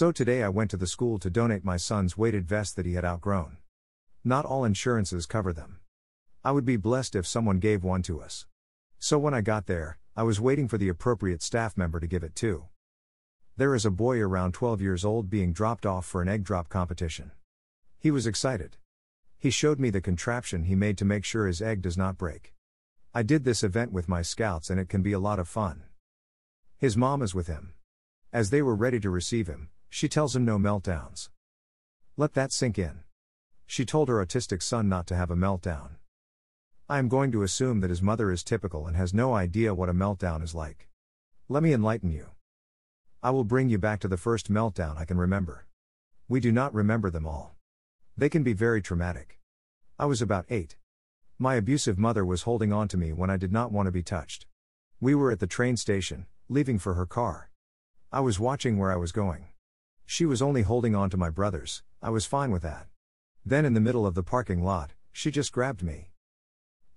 So today I went to the school to donate my son's weighted vest that he had outgrown. Not all insurances cover them. I would be blessed if someone gave one to us. So when I got there, I was waiting for the appropriate staff member to give it to. There is a boy around 12 years old being dropped off for an egg drop competition. He was excited. He showed me the contraption he made to make sure his egg does not break. I did this event with my scouts and it can be a lot of fun. His mom is with him. As they were ready to receive him, she tells him no meltdowns. Let that sink in. She told her autistic son not to have a meltdown. I am going to assume that his mother is typical and has no idea what a meltdown is like. Let me enlighten you. I will bring you back to the first meltdown I can remember. We do not remember them all. They can be very traumatic. I was about eight. My abusive mother was holding on to me when I did not want to be touched. We were at the train station, leaving for her car. I was watching where I was going. She was only holding on to my brothers, I was fine with that. Then, in the middle of the parking lot, she just grabbed me.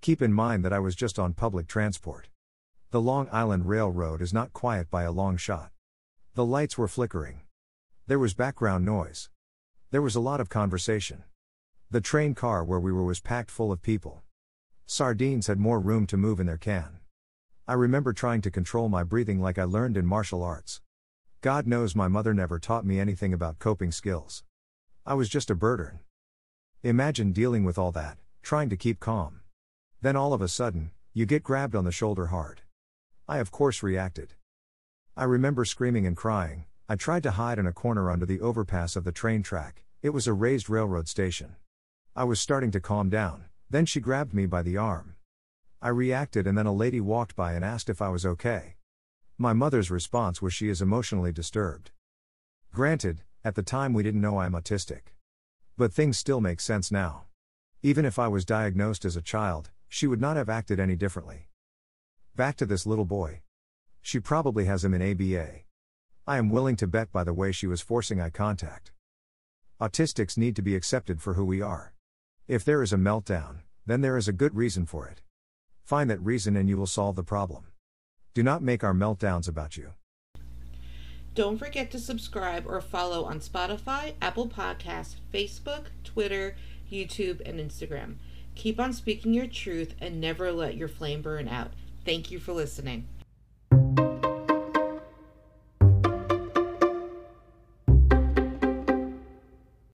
Keep in mind that I was just on public transport. The Long Island Railroad is not quiet by a long shot. The lights were flickering. There was background noise. There was a lot of conversation. The train car where we were was packed full of people. Sardines had more room to move in their can. I remember trying to control my breathing like I learned in martial arts. God knows my mother never taught me anything about coping skills. I was just a burden. Imagine dealing with all that, trying to keep calm. Then all of a sudden, you get grabbed on the shoulder hard. I of course reacted. I remember screaming and crying, I tried to hide in a corner under the overpass of the train track, it was a raised railroad station. I was starting to calm down, then she grabbed me by the arm. I reacted and then a lady walked by and asked if I was okay. My mother's response was she is emotionally disturbed. Granted, at the time we didn't know I'm autistic. But things still make sense now. Even if I was diagnosed as a child, she would not have acted any differently. Back to this little boy. She probably has him in ABA. I am willing to bet by the way she was forcing eye contact. Autistics need to be accepted for who we are. If there is a meltdown, then there is a good reason for it. Find that reason and you will solve the problem. Do not make our meltdowns about you. Don't forget to subscribe or follow on Spotify, Apple Podcasts, Facebook, Twitter, YouTube, and Instagram. Keep on speaking your truth and never let your flame burn out. Thank you for listening.